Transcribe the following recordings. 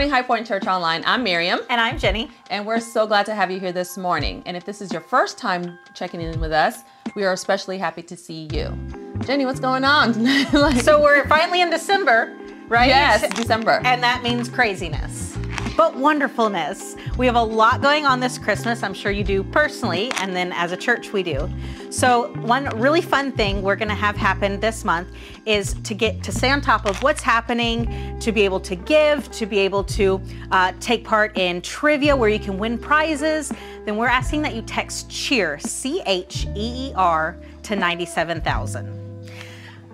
morning, High Point Church Online. I'm Miriam. And I'm Jenny. And we're so glad to have you here this morning. And if this is your first time checking in with us, we are especially happy to see you. Jenny, what's going on? like, so we're finally in December, right? Yes, December. And that means craziness but wonderfulness. We have a lot going on this Christmas. I'm sure you do personally, and then as a church, we do. So, one really fun thing we're going to have happen this month is to get to stay on top of what's happening, to be able to give, to be able to uh, take part in trivia where you can win prizes. Then we're asking that you text CHEER, C H E E R, to 97,000.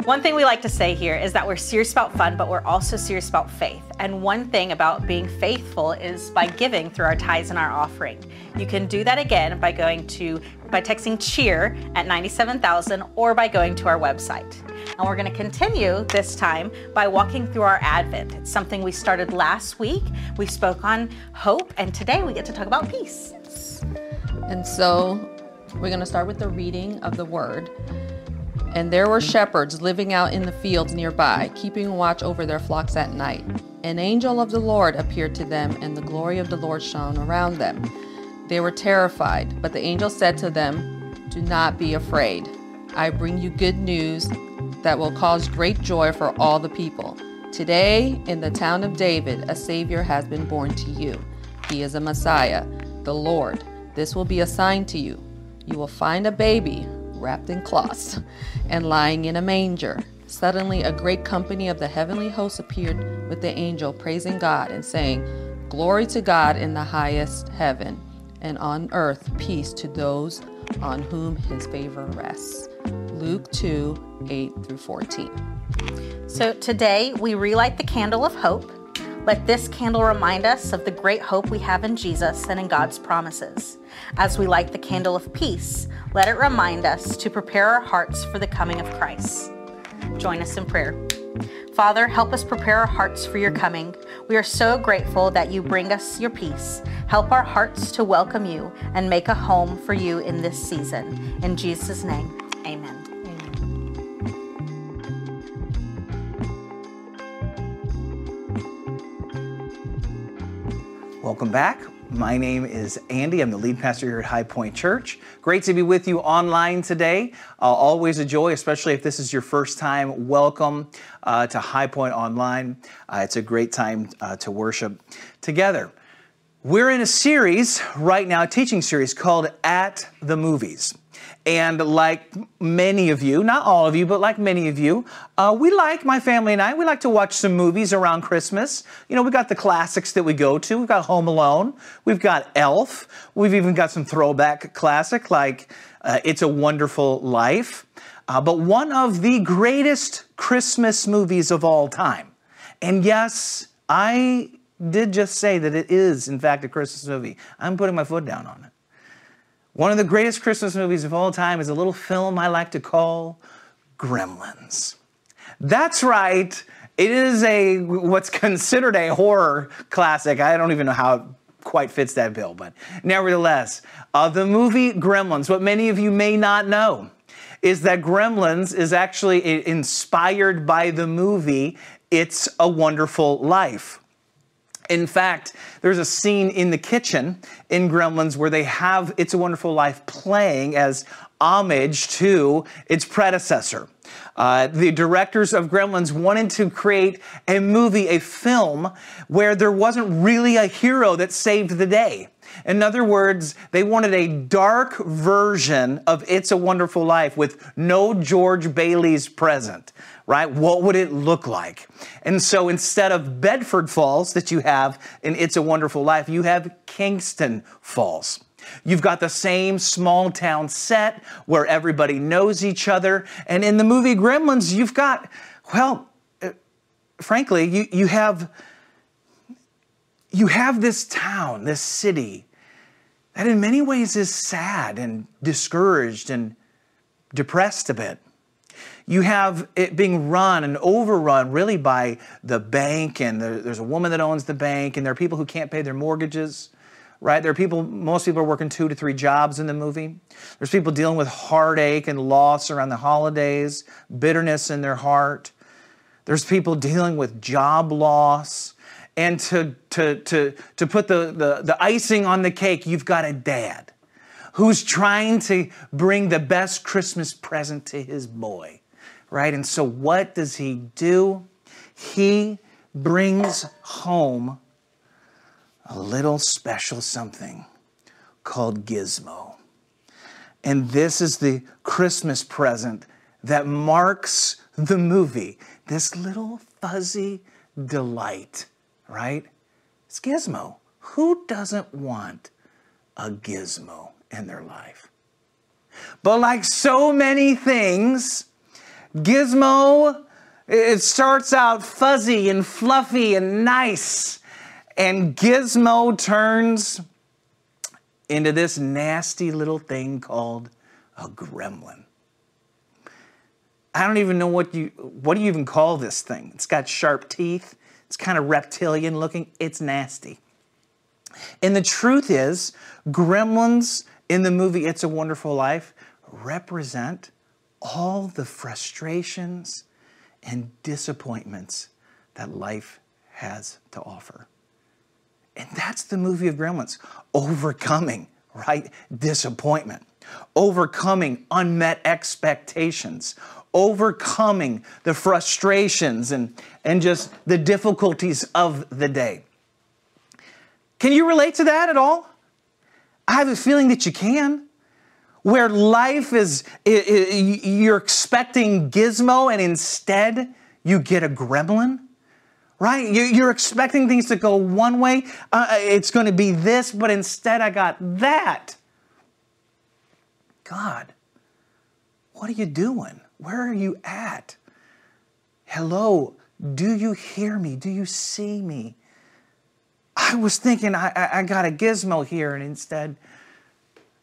One thing we like to say here is that we're serious about fun, but we're also serious about faith. And one thing about being faithful is by giving through our tithes and our offering. You can do that again by going to by texting cheer at 97,000 or by going to our website. And we're going to continue this time by walking through our Advent. It's something we started last week. We spoke on hope, and today we get to talk about peace. And so we're going to start with the reading of the word. And there were shepherds living out in the fields nearby, keeping watch over their flocks at night. An angel of the Lord appeared to them, and the glory of the Lord shone around them. They were terrified, but the angel said to them, Do not be afraid. I bring you good news that will cause great joy for all the people. Today, in the town of David, a Savior has been born to you. He is a Messiah, the Lord. This will be a sign to you. You will find a baby wrapped in cloths, and lying in a manger. Suddenly, a great company of the heavenly hosts appeared with the angel, praising God and saying, Glory to God in the highest heaven, and on earth peace to those on whom his favor rests. Luke 2 8 through 14. So today we relight the candle of hope. Let this candle remind us of the great hope we have in Jesus and in God's promises. As we light the candle of peace, let it remind us to prepare our hearts for the coming of Christ. Join us in prayer. Father, help us prepare our hearts for your coming. We are so grateful that you bring us your peace. Help our hearts to welcome you and make a home for you in this season. In Jesus' name, amen. Welcome back. My name is Andy. I'm the lead pastor here at High Point Church. Great to be with you online today. Uh, always a joy, especially if this is your first time. Welcome uh, to High Point Online. Uh, it's a great time uh, to worship together. We're in a series right now, a teaching series called At the Movies. And like many of you, not all of you, but like many of you, uh, we like, my family and I, we like to watch some movies around Christmas. You know, we've got the classics that we go to. We've got Home Alone, we've got Elf, we've even got some throwback classic like uh, It's a Wonderful Life. Uh, but one of the greatest Christmas movies of all time. And yes, I did just say that it is, in fact, a Christmas movie. I'm putting my foot down on it. One of the greatest Christmas movies of all time is a little film I like to call Gremlins. That's right. It is a what's considered a horror classic. I don't even know how it quite fits that bill, but nevertheless, uh, the movie Gremlins. What many of you may not know is that Gremlins is actually inspired by the movie It's a Wonderful Life. In fact, there's a scene in the kitchen in Gremlins where they have It's a Wonderful Life playing as homage to its predecessor. Uh, the directors of Gremlins wanted to create a movie, a film, where there wasn't really a hero that saved the day. In other words, they wanted a dark version of It's a Wonderful Life with no George Bailey's present right? What would it look like? And so instead of Bedford Falls that you have in It's a Wonderful Life, you have Kingston Falls. You've got the same small town set where everybody knows each other. And in the movie Gremlins, you've got, well, uh, frankly, you, you have you have this town, this city, that in many ways is sad and discouraged and depressed a bit you have it being run and overrun really by the bank, and there's a woman that owns the bank, and there are people who can't pay their mortgages, right? There are people, most people are working two to three jobs in the movie. There's people dealing with heartache and loss around the holidays, bitterness in their heart. There's people dealing with job loss. And to, to, to, to put the, the, the icing on the cake, you've got a dad who's trying to bring the best Christmas present to his boy, right? And so, what does he do? He brings home a little special something called Gizmo. And this is the Christmas present that marks the movie. This little fuzzy delight, right? Gizmo. Who doesn't want a gizmo? in their life. But like so many things, Gizmo, it starts out fuzzy and fluffy and nice. And Gizmo turns into this nasty little thing called a gremlin. I don't even know what you what do you even call this thing? It's got sharp teeth. It's kind of reptilian looking. It's nasty. And the truth is, gremlins in the movie It's a Wonderful Life represent all the frustrations and disappointments that life has to offer. And that's the movie of Gremlins overcoming, right? Disappointment, overcoming unmet expectations, overcoming the frustrations and, and just the difficulties of the day. Can you relate to that at all? I have a feeling that you can. Where life is, you're expecting gizmo and instead you get a gremlin, right? You're expecting things to go one way. Uh, it's going to be this, but instead I got that. God, what are you doing? Where are you at? Hello, do you hear me? Do you see me? I was thinking I, I, got a gizmo here and instead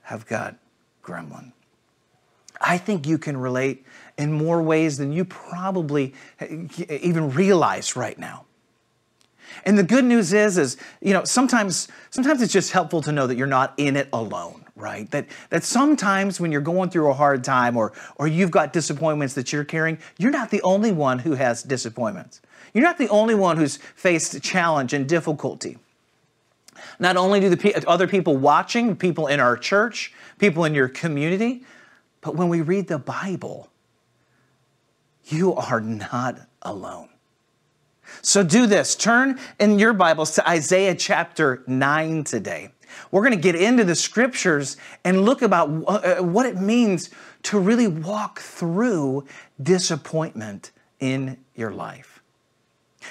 have got gremlin. I think you can relate in more ways than you probably eh, even realize right now. And the good news is, is you know, sometimes sometimes it's just helpful to know that you're not in it alone, right? That that sometimes when you're going through a hard time or or you've got disappointments that you're carrying, you're not the only one who has disappointments. You're not the only one who's faced challenge and difficulty. Not only do the other people watching, people in our church, people in your community, but when we read the Bible, you are not alone. So do this. Turn in your Bibles to Isaiah chapter 9 today. We're going to get into the scriptures and look about uh, what it means to really walk through disappointment in your life.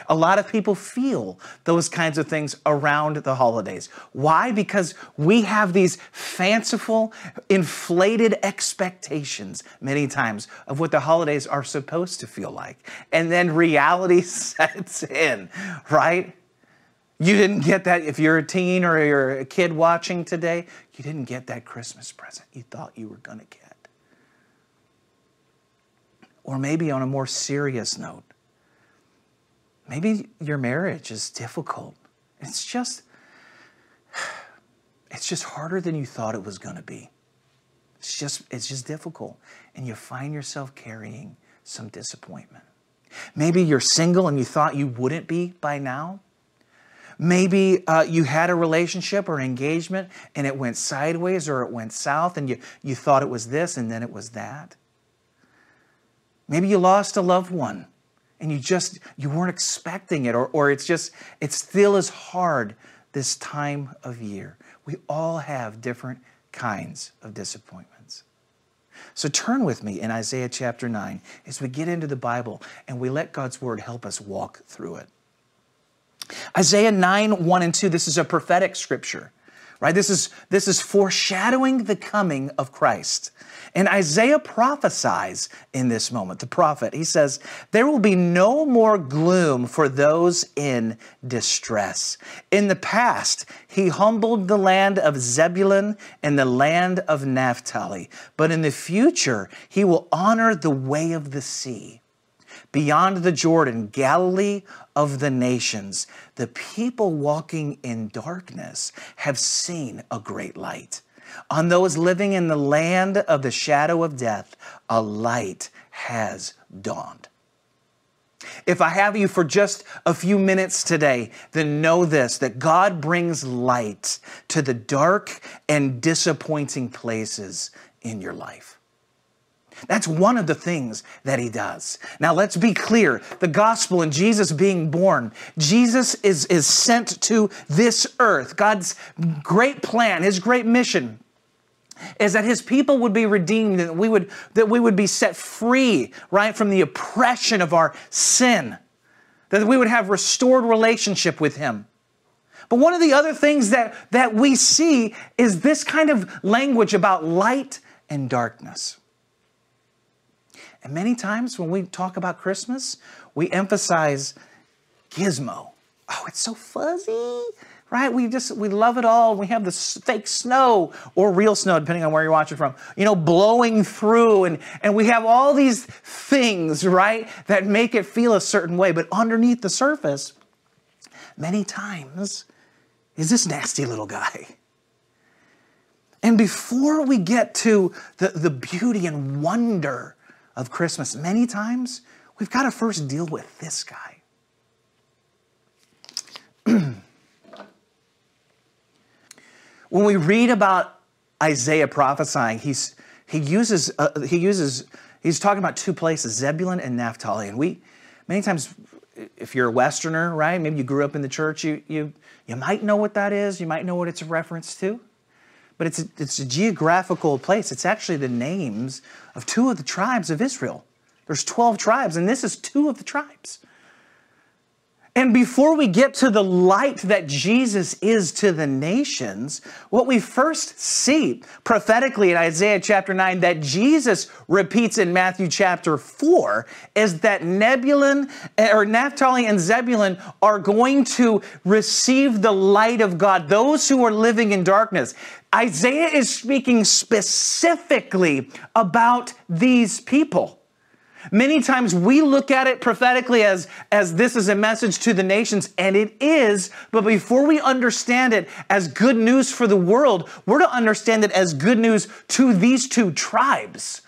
A lot of people feel those kinds of things around the holidays. Why? Because we have these fanciful, inflated expectations many times of what the holidays are supposed to feel like. And then reality sets in, right? You didn't get that if you're a teen or you're a kid watching today, you didn't get that Christmas present you thought you were going to get. Or maybe on a more serious note, Maybe your marriage is difficult. It's just it's just harder than you thought it was going to be. It's just it's just difficult and you find yourself carrying some disappointment. Maybe you're single and you thought you wouldn't be by now. Maybe uh, you had a relationship or engagement and it went sideways or it went south and you, you thought it was this and then it was that. Maybe you lost a loved one and you just you weren't expecting it or, or it's just it still is hard this time of year. We all have different kinds of disappointments. So turn with me in isaiah chapter 9 as we get into the bible and we let god's word help us walk through it isaiah 9 1 and 2 this is a prophetic scripture right this is this is foreshadowing the coming of christ and Isaiah prophesies in this moment, the prophet. He says, There will be no more gloom for those in distress. In the past, he humbled the land of Zebulun and the land of Naphtali. But in the future, he will honor the way of the sea. Beyond the Jordan, Galilee of the nations, the people walking in darkness have seen a great light. On those living in the land of the shadow of death, a light has dawned. If I have you for just a few minutes today, then know this that God brings light to the dark and disappointing places in your life. That's one of the things that he does. Now, let's be clear the gospel and Jesus being born, Jesus is, is sent to this earth. God's great plan, his great mission is that his people would be redeemed and that we would, that we would be set free, right, from the oppression of our sin, that we would have restored relationship with him. But one of the other things that, that we see is this kind of language about light and darkness. And many times when we talk about Christmas, we emphasize gizmo. Oh, it's so fuzzy, right? We just, we love it all. We have the fake snow or real snow, depending on where you're watching from, you know, blowing through. And, and we have all these things, right, that make it feel a certain way. But underneath the surface, many times, is this nasty little guy. And before we get to the, the beauty and wonder of Christmas, many times we've got to first deal with this guy. when we read about Isaiah prophesying, he's, he, uses, uh, he uses, he's talking about two places, Zebulun and Naphtali. And we, many times, if you're a Westerner, right, maybe you grew up in the church, you, you, you might know what that is, you might know what it's a reference to but it's a, it's a geographical place. It's actually the names of two of the tribes of Israel. There's 12 tribes, and this is two of the tribes. And before we get to the light that Jesus is to the nations, what we first see prophetically in Isaiah chapter 9 that Jesus repeats in Matthew chapter 4 is that Nebulun eh, or Naphtali and Zebulun are going to receive the light of God, those who are living in darkness. Isaiah is speaking specifically about these people. Many times we look at it prophetically as, as this is a message to the nations, and it is, but before we understand it as good news for the world, we're to understand it as good news to these two tribes.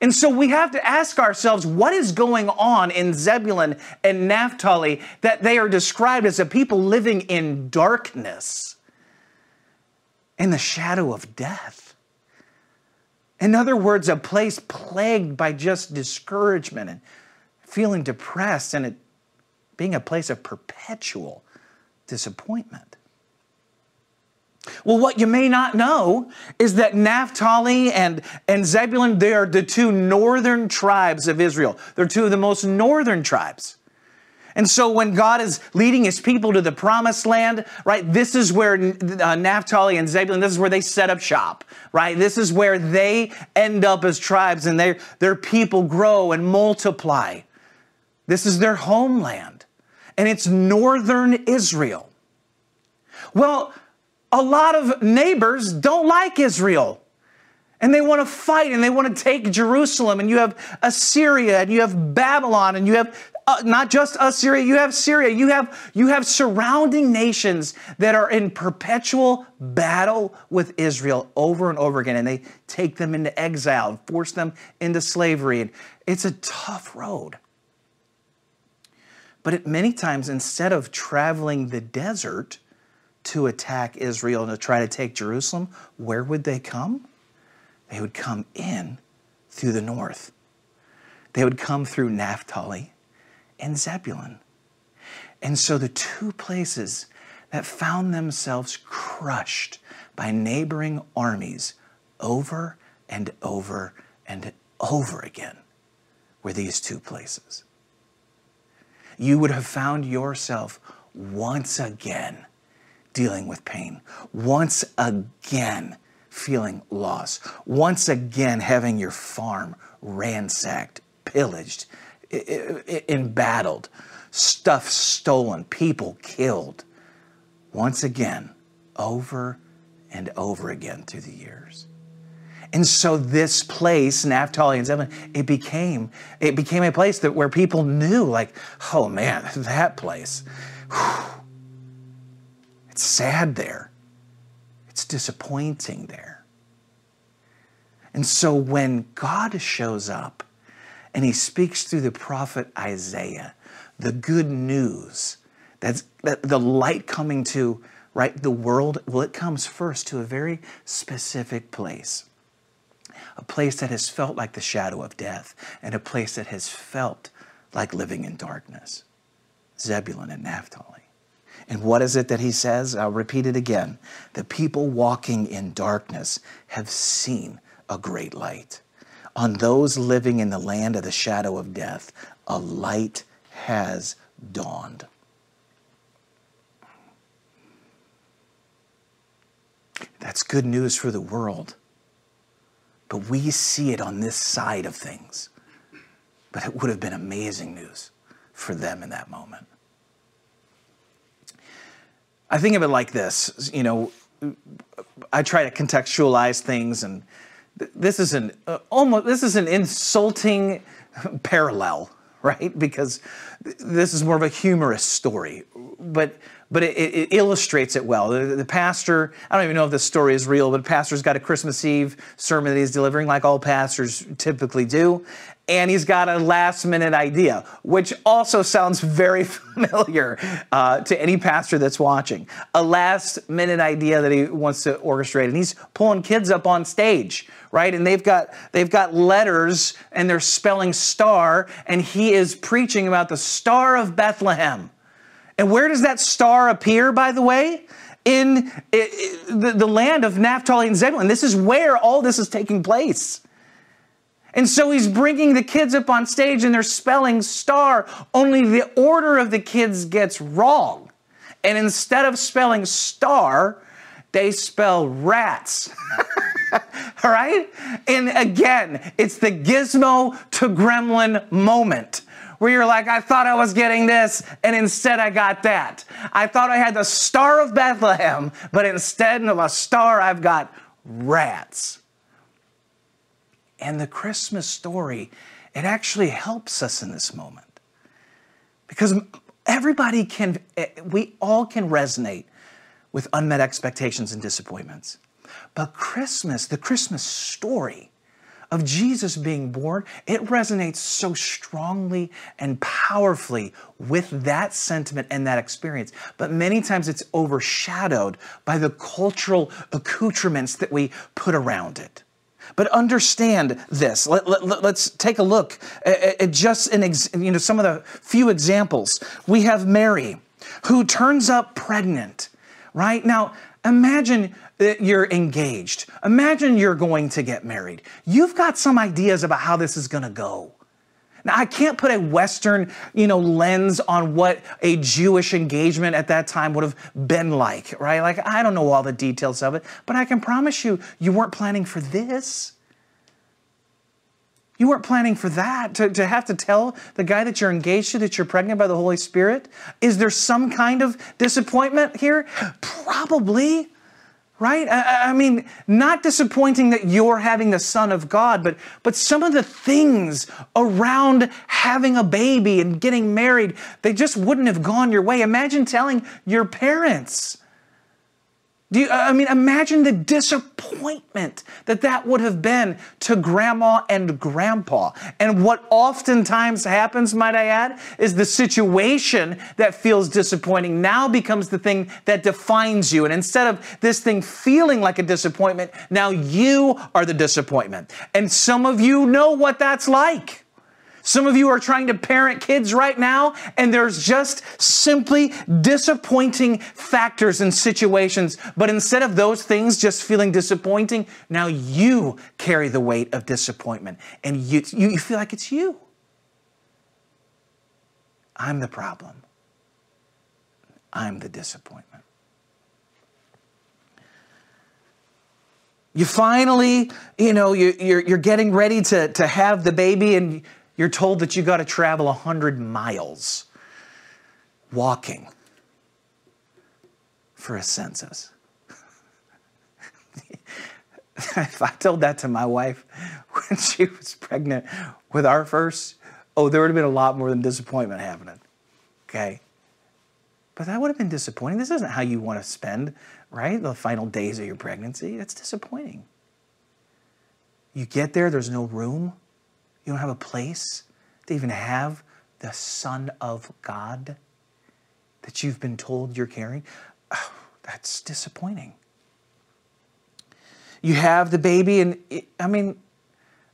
And so we have to ask ourselves what is going on in Zebulun and Naphtali that they are described as a people living in darkness, in the shadow of death. In other words, a place plagued by just discouragement and feeling depressed and it being a place of perpetual disappointment. Well, what you may not know is that Naphtali and, and Zebulun, they are the two northern tribes of Israel. They're two of the most northern tribes. And so when God is leading his people to the promised land, right, this is where uh, Naphtali and Zebulun, this is where they set up shop, right? This is where they end up as tribes and their, their people grow and multiply. This is their homeland. And it's northern Israel. Well, a lot of neighbors don't like Israel and they want to fight and they want to take Jerusalem. And you have Assyria and you have Babylon and you have uh, not just Assyria, you have Syria, you have, you have surrounding nations that are in perpetual battle with Israel over and over again, and they take them into exile and force them into slavery. And it's a tough road. But it, many times, instead of traveling the desert to attack Israel and to try to take Jerusalem, where would they come? They would come in through the north. They would come through Naphtali and Zebulun. And so the two places that found themselves crushed by neighboring armies over and over and over again were these two places. You would have found yourself once again dealing with pain, once again feeling loss, once again having your farm ransacked, pillaged, embattled, stuff stolen, people killed. Once again, over and over again through the years. And so this place, Naphtali and Zebulun, it became it became a place that where people knew, like, oh man, that place. Whew, it's sad there. It's disappointing there. And so when God shows up and he speaks through the prophet Isaiah the good news that's that the light coming to right the world well it comes first to a very specific place. A place that has felt like the shadow of death and a place that has felt like living in darkness. Zebulun and naphtali. And what is it that he says? I'll repeat it again. The people walking in darkness have seen a great light on those living in the land of the shadow of death a light has dawned That's good news for the world. But we see it on this side of things. But it would have been amazing news for them in that moment. I think of it like this you know, I try to contextualize things, and this is an uh, almost this is an insulting parallel, right? Because this is more of a humorous story, but but it, it, illustrates it well. The, the, pastor, I don't even know if this story is real, but a pastor's got a Christmas Eve sermon that he's delivering, like all pastors typically do. And he's got a last minute idea, which also sounds very familiar uh, to any pastor that's watching. A last minute idea that he wants to orchestrate. And he's pulling kids up on stage, right? And they've got, they've got letters and they're spelling star, and he is preaching about the star of Bethlehem and where does that star appear, by the way? In the, land of Naphtali and Zebulun. This is where all this is taking place. And so he's bringing the kids up on stage and they're spelling star, only the order of the kids gets wrong. And instead of spelling star, they spell rats. All right? And again, it's the gizmo to gremlin moment where you're like, I thought I was getting this, and instead I got that. I thought I had the Star of Bethlehem, but instead of a star, I've got rats. And the Christmas story, it actually helps us in this moment. Because everybody can, eh, we all can resonate with unmet expectations and disappointments. But Christmas, the Christmas story, of Jesus being born, it resonates so strongly and powerfully with that sentiment and that experience. But many times it's overshadowed by the cultural accoutrements that we put around it. But understand this. Let, us let, take a look at, at just an ex, you know some of the few examples. We have Mary, who turns up pregnant. Right now, imagine that you're engaged. Imagine you're going to get married. You've got some ideas about how this is going to go. Now, I can't put a Western, you know, lens on what a Jewish engagement at that time would have been like, right? Like, I don't know all the details of it, but I can promise you, you weren't planning for this. You weren't planning for that, to, to have to tell the guy that you're engaged to that you're pregnant by the Holy Spirit. Is there some kind of disappointment here? Probably right? I, I, mean, not disappointing that you're having the Son of God, but, but some of the things around having a baby and getting married, they just wouldn't have gone your way. Imagine telling your parents, do you, I mean, imagine the disappointment that that would have been to grandma and grandpa. And what oftentimes happens, might I add, is the situation that feels disappointing now becomes the thing that defines you. And instead of this thing feeling like a disappointment, now you are the disappointment. And some of you know what that's like. Some of you are trying to parent kids right now, and there's just simply disappointing factors and situations. But instead of those things just feeling disappointing, now you carry the weight of disappointment, and you, you feel like it's you. I'm the problem. I'm the disappointment. You finally, you know, you, you're, you're getting ready to, to have the baby, and you're told that you got to travel 100 miles walking for a census. if I told that to my wife when she was pregnant with our first, oh, there would have been a lot more than disappointment happening. Okay? But that would have been disappointing. This isn't how you want to spend, right? The final days of your pregnancy. That's disappointing. You get there, there's no room You don't have a place to even have the Son of God that you've been told you're carrying. Oh, that's disappointing. You have the baby, and it, I mean,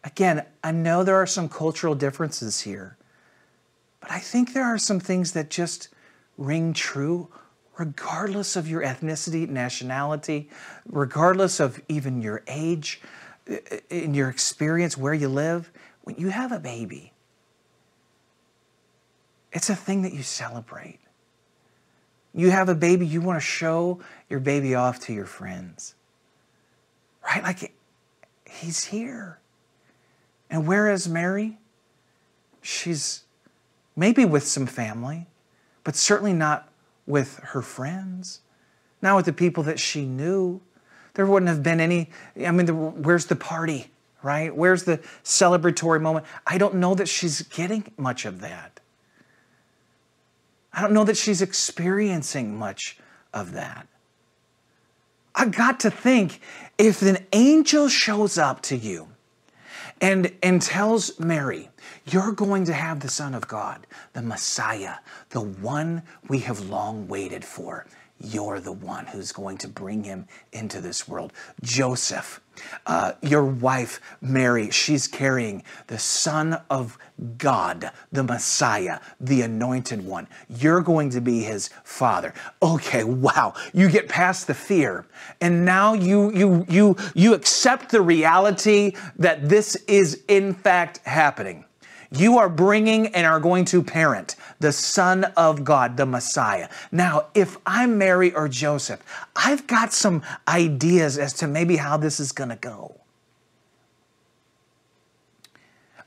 again, I know there are some cultural differences here, but I think there are some things that just ring true regardless of your ethnicity, nationality, regardless of even your age, in your experience, where you live. When you have a baby, it's a thing that you celebrate. You have a baby, you want to show your baby off to your friends. Right? Like, he's here. And where is Mary? She's maybe with some family, but certainly not with her friends, not with the people that she knew. There wouldn't have been any, I mean, the, where's the party, right? Where's the celebratory moment? I don't know that she's getting much of that. I don't know that she's experiencing much of that. I got to think if an angel shows up to you and, and tells Mary, You're going to have the Son of God, the Messiah, the one we have long waited for you're the one who's going to bring him into this world. Joseph, uh, your wife, Mary, she's carrying the Son of God, the Messiah, the Anointed One. You're going to be his father. Okay, wow. You get past the fear, and now you you you you accept the reality that this is in fact happening. You are bringing and are going to parent the Son of God, the Messiah. Now, if I'm Mary or Joseph, I've got some ideas as to maybe how this is going to go.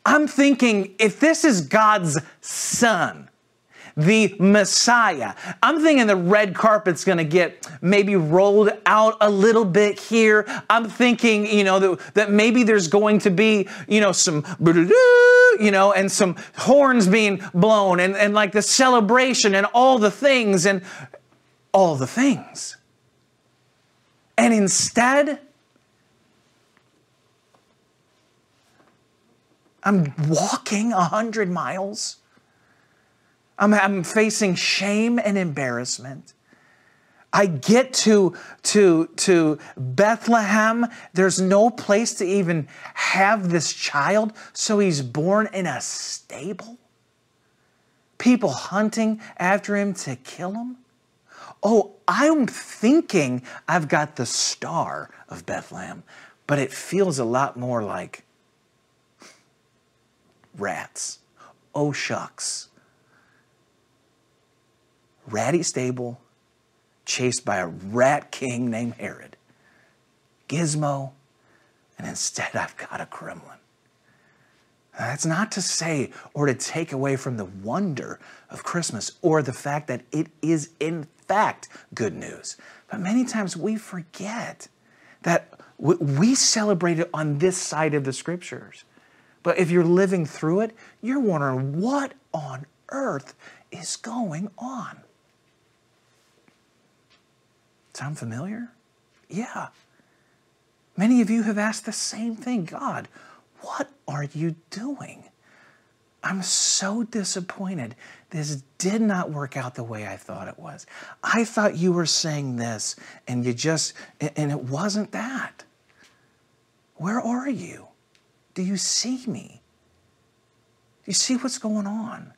I'm thinking if this is God's Son, the Messiah. I'm thinking the red carpet's going to get maybe rolled out a little bit here. I'm thinking, you know, that, that maybe there's going to be, you know, some, you know, and some horns being blown and, and like the celebration and all the things and all the things. And instead, I'm walking a hundred miles I'm, I'm facing shame and embarrassment. I get to, to, to Bethlehem. There's no place to even have this child, so he's born in a stable. People hunting after him to kill him. Oh, I'm thinking I've got the star of Bethlehem, but it feels a lot more like rats. Oh, shucks ratty stable, chased by a rat king named Herod. Gizmo, and instead I've got a gremlin. That's not to say or to take away from the wonder of Christmas or the fact that it is, in fact, good news. But many times we forget that we celebrate it on this side of the scriptures. But if you're living through it, you're wondering what on earth is going on. Sound familiar? Yeah. Many of you have asked the same thing God, what are you doing? I'm so disappointed. This did not work out the way I thought it was. I thought you were saying this, and you just, and it wasn't that. Where are you? Do you see me? Do you see what's going on?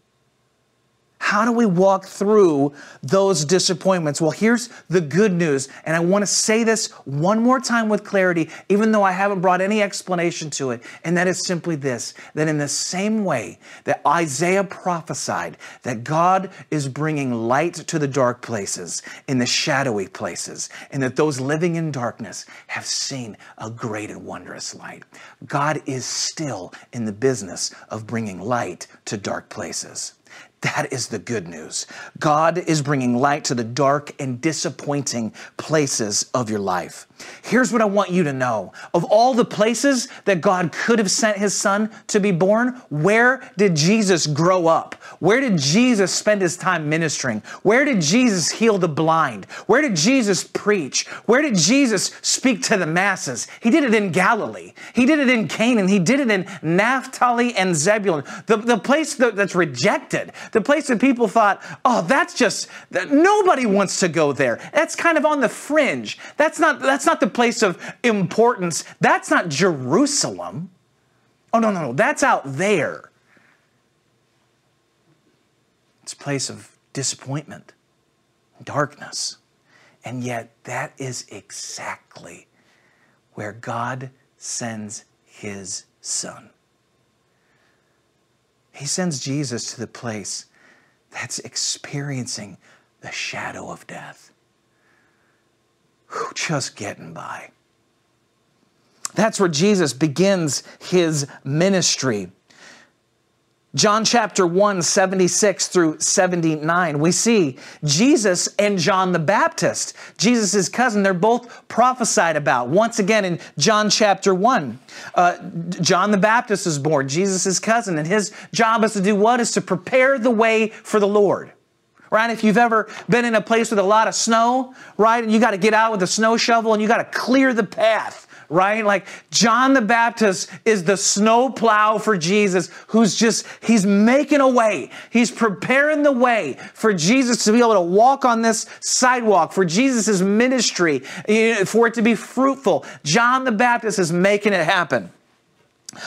How do we walk through those disappointments? Well, here's the good news. And I want to say this one more time with clarity, even though I haven't brought any explanation to it. And that is simply this that in the same way that Isaiah prophesied that God is bringing light to the dark places, in the shadowy places, and that those living in darkness have seen a great and wondrous light. God is still in the business of bringing light to dark places. That is the good news. God is bringing light to the dark and disappointing places of your life. Here's what I want you to know. Of all the places that God could have sent his son to be born, where did Jesus grow up? Where did Jesus spend his time ministering? Where did Jesus heal the blind? Where did Jesus preach? Where did Jesus speak to the masses? He did it in Galilee. He did it in Canaan. He did it in Naphtali and Zebulun. The, the place that, that's rejected, the place that people thought, oh, that's just, nobody wants to go there. That's kind of on the fringe. That's not, that's not the place of importance. That's not Jerusalem. Oh, no, no, no. That's out there. It's a place of disappointment, darkness. And yet, that is exactly where God sends his son. He sends Jesus to the place that's experiencing the shadow of death. Just getting by. That's where Jesus begins his ministry. John chapter 1, 76 through 79, we see Jesus and John the Baptist, Jesus' cousin, they're both prophesied about. Once again in John chapter 1, uh, John the Baptist is born, Jesus' cousin, and his job is to do what? Is to prepare the way for the Lord right? If you've ever been in a place with a lot of snow, right, and you got to get out with a snow shovel and you got to clear the path right? Like John the Baptist is the snow plow for Jesus who's just, he's making a way. He's preparing the way for Jesus to be able to walk on this sidewalk, for Jesus' ministry, eh, for it to be fruitful. John the Baptist is making it happen.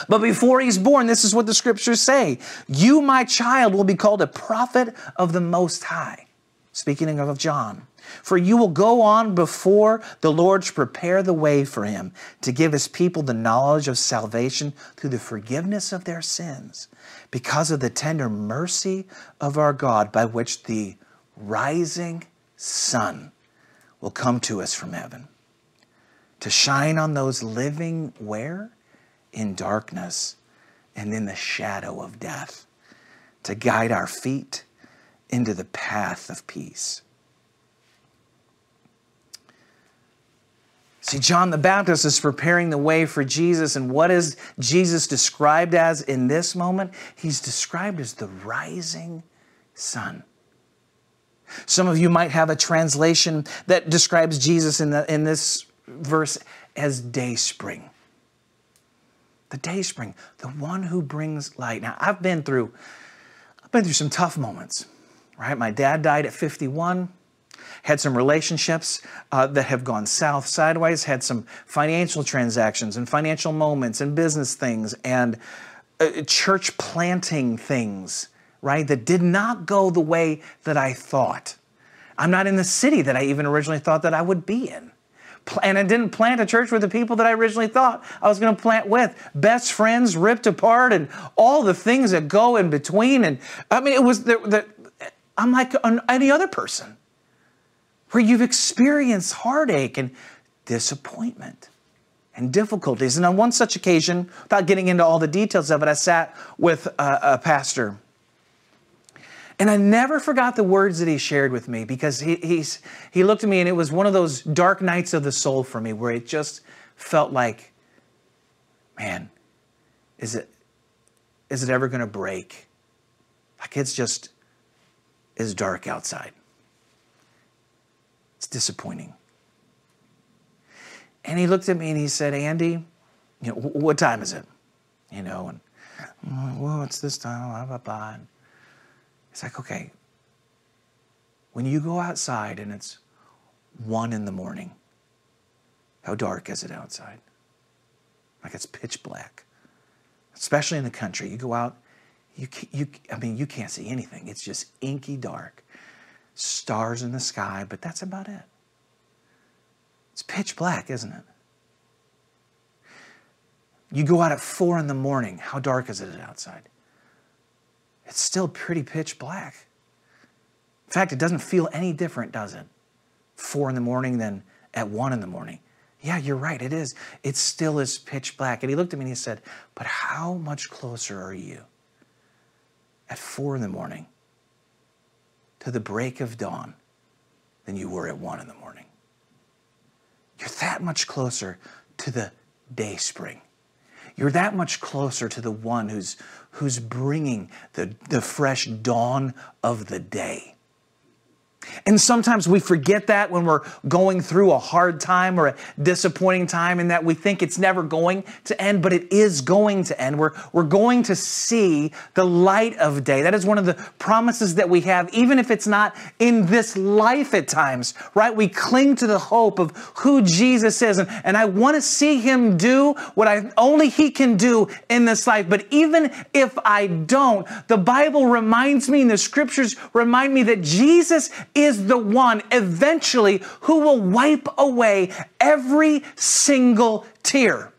But before he's born, this is what the scriptures say You, my child, will be called a prophet of the Most High. Speaking of John. For you will go on before the Lord to prepare the way for him, to give his people the knowledge of salvation through the forgiveness of their sins, because of the tender mercy of our God, by which the rising sun will come to us from heaven, to shine on those living where? In darkness and in the shadow of death, to guide our feet into the path of peace. See, John the Baptist is preparing the way for Jesus. And what is Jesus described as in this moment? He's described as the rising sun. Some of you might have a translation that describes Jesus in, the, in this verse as day spring. The day spring, the one who brings light. Now, I've been through, I've been through some tough moments, right? My dad died at 51 had some relationships uh, that have gone south, sideways, had some financial transactions and financial moments and business things and uh, church planting things, right, that did not go the way that I thought. I'm not in the city that I even originally thought that I would be in. And I didn't plant a church with the people that I originally thought I was going to plant with. Best friends ripped apart and all the things that go in between. And I mean, it was the I'm like any other person where you've experienced heartache and disappointment and difficulties. And on one such occasion, without getting into all the details of it, I sat with a, a pastor. And I never forgot the words that he shared with me because he, he's, he looked at me and it was one of those dark nights of the soul for me where it just felt like, man, is it, is it ever going to break? Like it's just, is dark outside. It's disappointing. And he looked at me and he said, Andy, you know, what time is it? You know, and well, it's this time, blah, blah, blah. It's like, okay, when you go outside and it's one in the morning, how dark is it outside? Like it's pitch black. Especially in the country. You go out, you, you, I mean, you can't see anything. It's just inky dark stars in the sky, but that's about it. It's pitch black, isn't it? You go out at four in the morning. How dark is it outside? It's still pretty pitch black. In fact, it doesn't feel any different, does it? Four in the morning than at one in the morning. Yeah, you're right, it is. It still is pitch black. And he looked at me and he said, But how much closer are you at four in the morning to the break of dawn than you were at one in the morning. you're that much closer to the day spring. You're that much closer to the one who's, who's bringing the, the fresh dawn of the day. And sometimes we forget that when we're going through a hard time or a disappointing time, and that we think it's never going to end, but it is going to end. We're, we're going to see the light of day. That is one of the promises that we have, even if it's not in this life at times, right? We cling to the hope of who Jesus is. And, and I want to see him do what I only he can do in this life. But even if I don't, the Bible reminds me and the scriptures remind me that Jesus is the one eventually who will wipe away every single tear.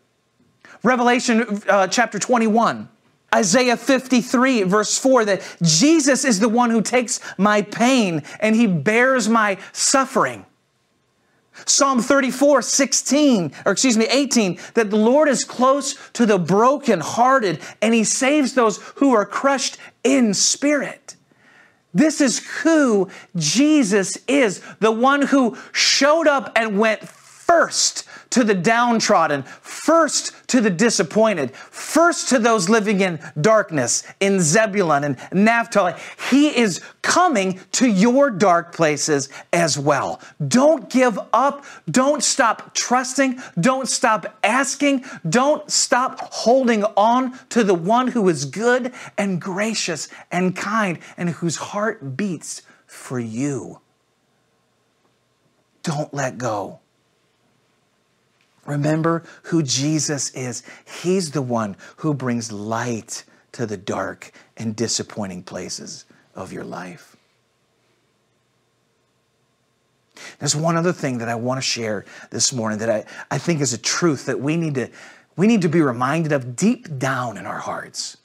Revelation uh, chapter 21. Isaiah 53, verse 4, that Jesus is the one who takes my pain and he bears my suffering. Psalm 34, 16, or excuse me, 18, that the Lord is close to the brokenhearted and he saves those who are crushed in spirit. This is who Jesus is, the one who showed up and went first to the downtrodden, first to the disappointed, first to those living in darkness in Zebulun and Naphtali. He is coming to your dark places as well. Don't give up. Don't stop trusting. Don't stop asking. Don't stop holding on to the one who is good and gracious and kind and whose heart beats for you. Don't let go. Remember who Jesus is. He's the one who brings light to the dark and disappointing places of your life. There's one other thing that I want to share this morning that I, I think is a truth that we need to we need to be reminded of deep down in our hearts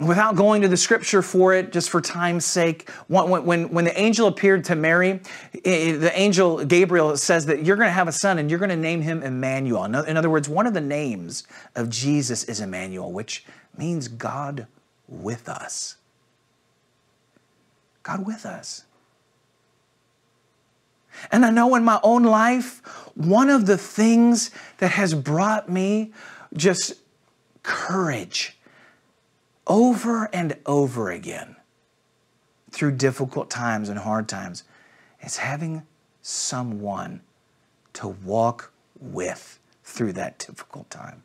without going to the scripture for it, just for time's sake, when, when, when the angel appeared to Mary, eh, eh, the angel Gabriel says that you're going to have a son and you're going to name him Emmanuel. In other words, one of the names of Jesus is Emmanuel, which means God with us. God with us. And I know in my own life, one of the things that has brought me just courage over and over again through difficult times and hard times is having someone to walk with through that difficult time.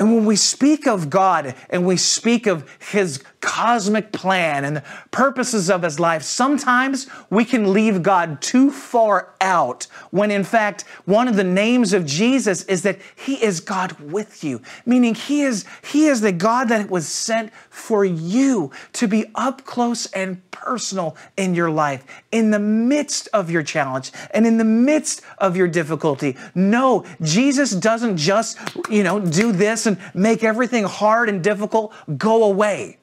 And when we speak of God and we speak of His cosmic plan and the purposes of His life, sometimes we can leave God too far out when, in fact, one of the names of Jesus is that He is God with you, meaning He is, he is the God that was sent for you to be up close and personal in your life, in the midst of your challenge and in the midst of your difficulty. No, Jesus doesn't just, you know, do this and make everything hard and difficult go away.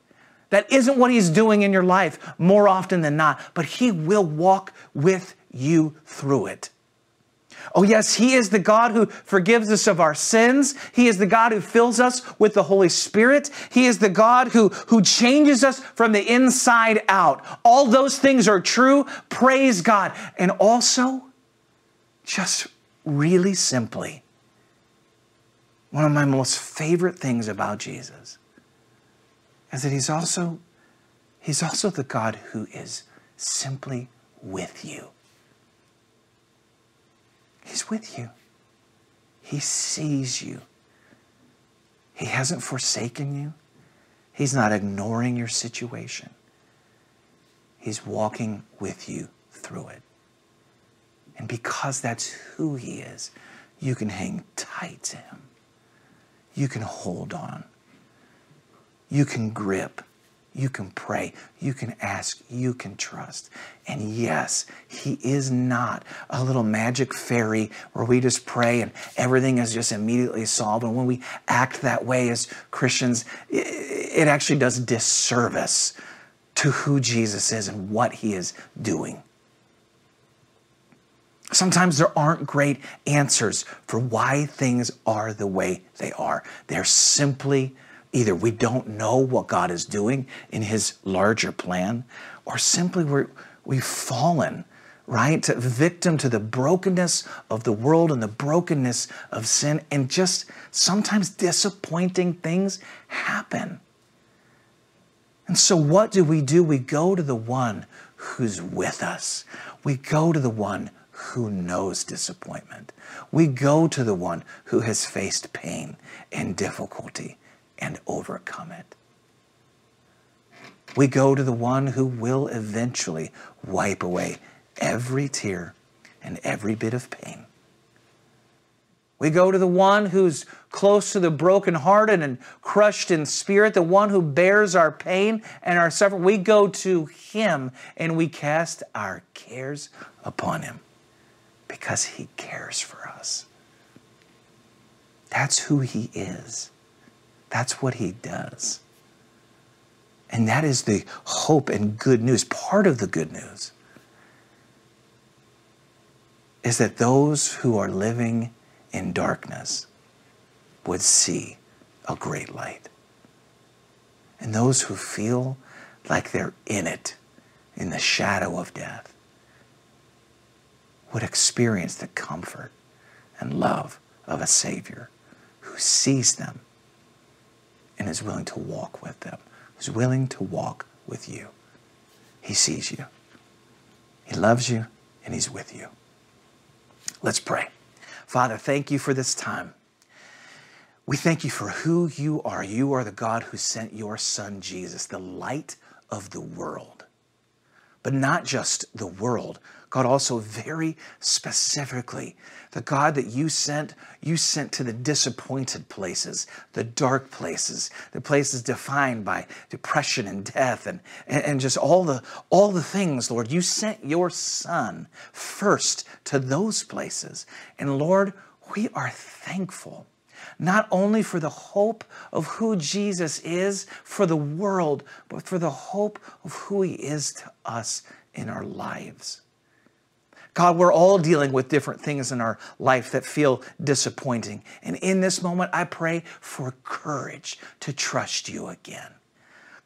That isn't what he's doing in your life more often than not, but he will walk with you through it. Oh, yes, He is the God who forgives us of our sins. He is the God who fills us with the Holy Spirit. He is the God who, who changes us from the inside out. All those things are true. Praise God. And also, just really simply, one of my most favorite things about Jesus is that he's also he's also the God who is simply with you. He's with you. He sees you. He hasn't forsaken you. He's not ignoring your situation. He's walking with you through it. And because that's who He is, you can hang tight to Him. You can hold on. You can grip. You can pray. You can ask. You can trust. And yes, He is not a little magic fairy where we just pray and everything is just immediately solved. And when we act that way as Christians, it actually does disservice to who Jesus is and what He is doing. Sometimes there aren't great answers for why things are the way they are. They're simply Either we don't know what God is doing in His larger plan, or simply we're, we've fallen right? Victim to the brokenness of the world and the brokenness of sin, and just sometimes disappointing things happen. And so, what do we do? We go to the one who's with us. We go to the one who knows disappointment. We go to the one who has faced pain and difficulty and overcome it. We go to the one who will eventually wipe away every tear and every bit of pain. We go to the one who's close to the brokenhearted and crushed in spirit, the one who bears our pain and our suffering. We go to him and we cast our cares upon him because he cares for us. That's who he is. That's what he does. And that is the hope and good news. Part of the good news is that those who are living in darkness would see a great light. And those who feel like they're in it, in the shadow of death, would experience the comfort and love of a Savior who sees them and is willing to walk with them, who's willing to walk with you. He sees you, He loves you, and He's with you. Let's pray. Father, thank you for this time. We thank you for who you are. You are the God who sent your Son, Jesus, the light of the world. But not just the world, God also very specifically, the God that you sent, you sent to the disappointed places, the dark places, the places defined by depression and death and, and, just all the, all the things, Lord. You sent your Son first to those places. And Lord, we are thankful not only for the hope of who Jesus is for the world, but for the hope of who he is to us in our lives. God, we're all dealing with different things in our life that feel disappointing. And in this moment, I pray for courage to trust you again.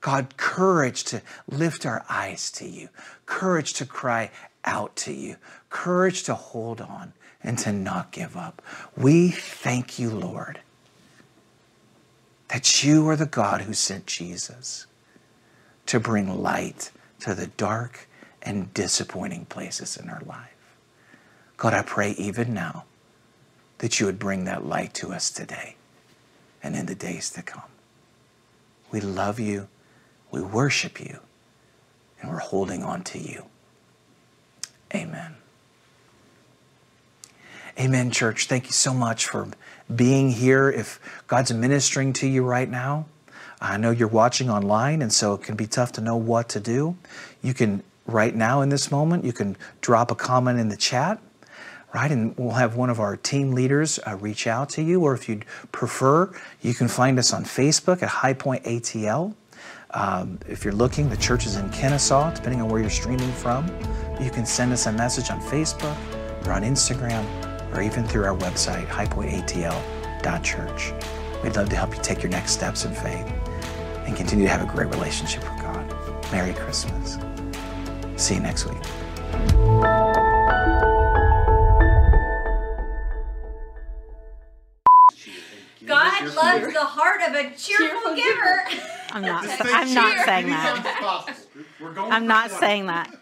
God, courage to lift our eyes to you, courage to cry out to you, courage to hold on and to not give up. We thank you, Lord, that you are the God who sent Jesus to bring light to the dark and disappointing places in our life. God, I pray even now that you would bring that light to us today and in the days to come. We love you, we worship you, and we're holding on to you. Amen. Amen, church. Thank you so much for being here. If God's ministering to you right now, I know you're watching online, and so it can be tough to know what to do. You can, right now in this moment, you can drop a comment in the chat right? And we'll have one of our team leaders uh, reach out to you, or if you'd prefer, you can find us on Facebook at High Point ATL. Um, if you're looking, the church is in Kennesaw, depending on where you're streaming from. You can send us a message on Facebook or on Instagram or even through our website, highpointatl.church. We'd love to help you take your next steps in faith and continue to have a great relationship with God. Merry Christmas. See you next week. God loves the heart of a cheerful, giver. I'm not. I'm not saying that. We're going I'm not 20. saying that.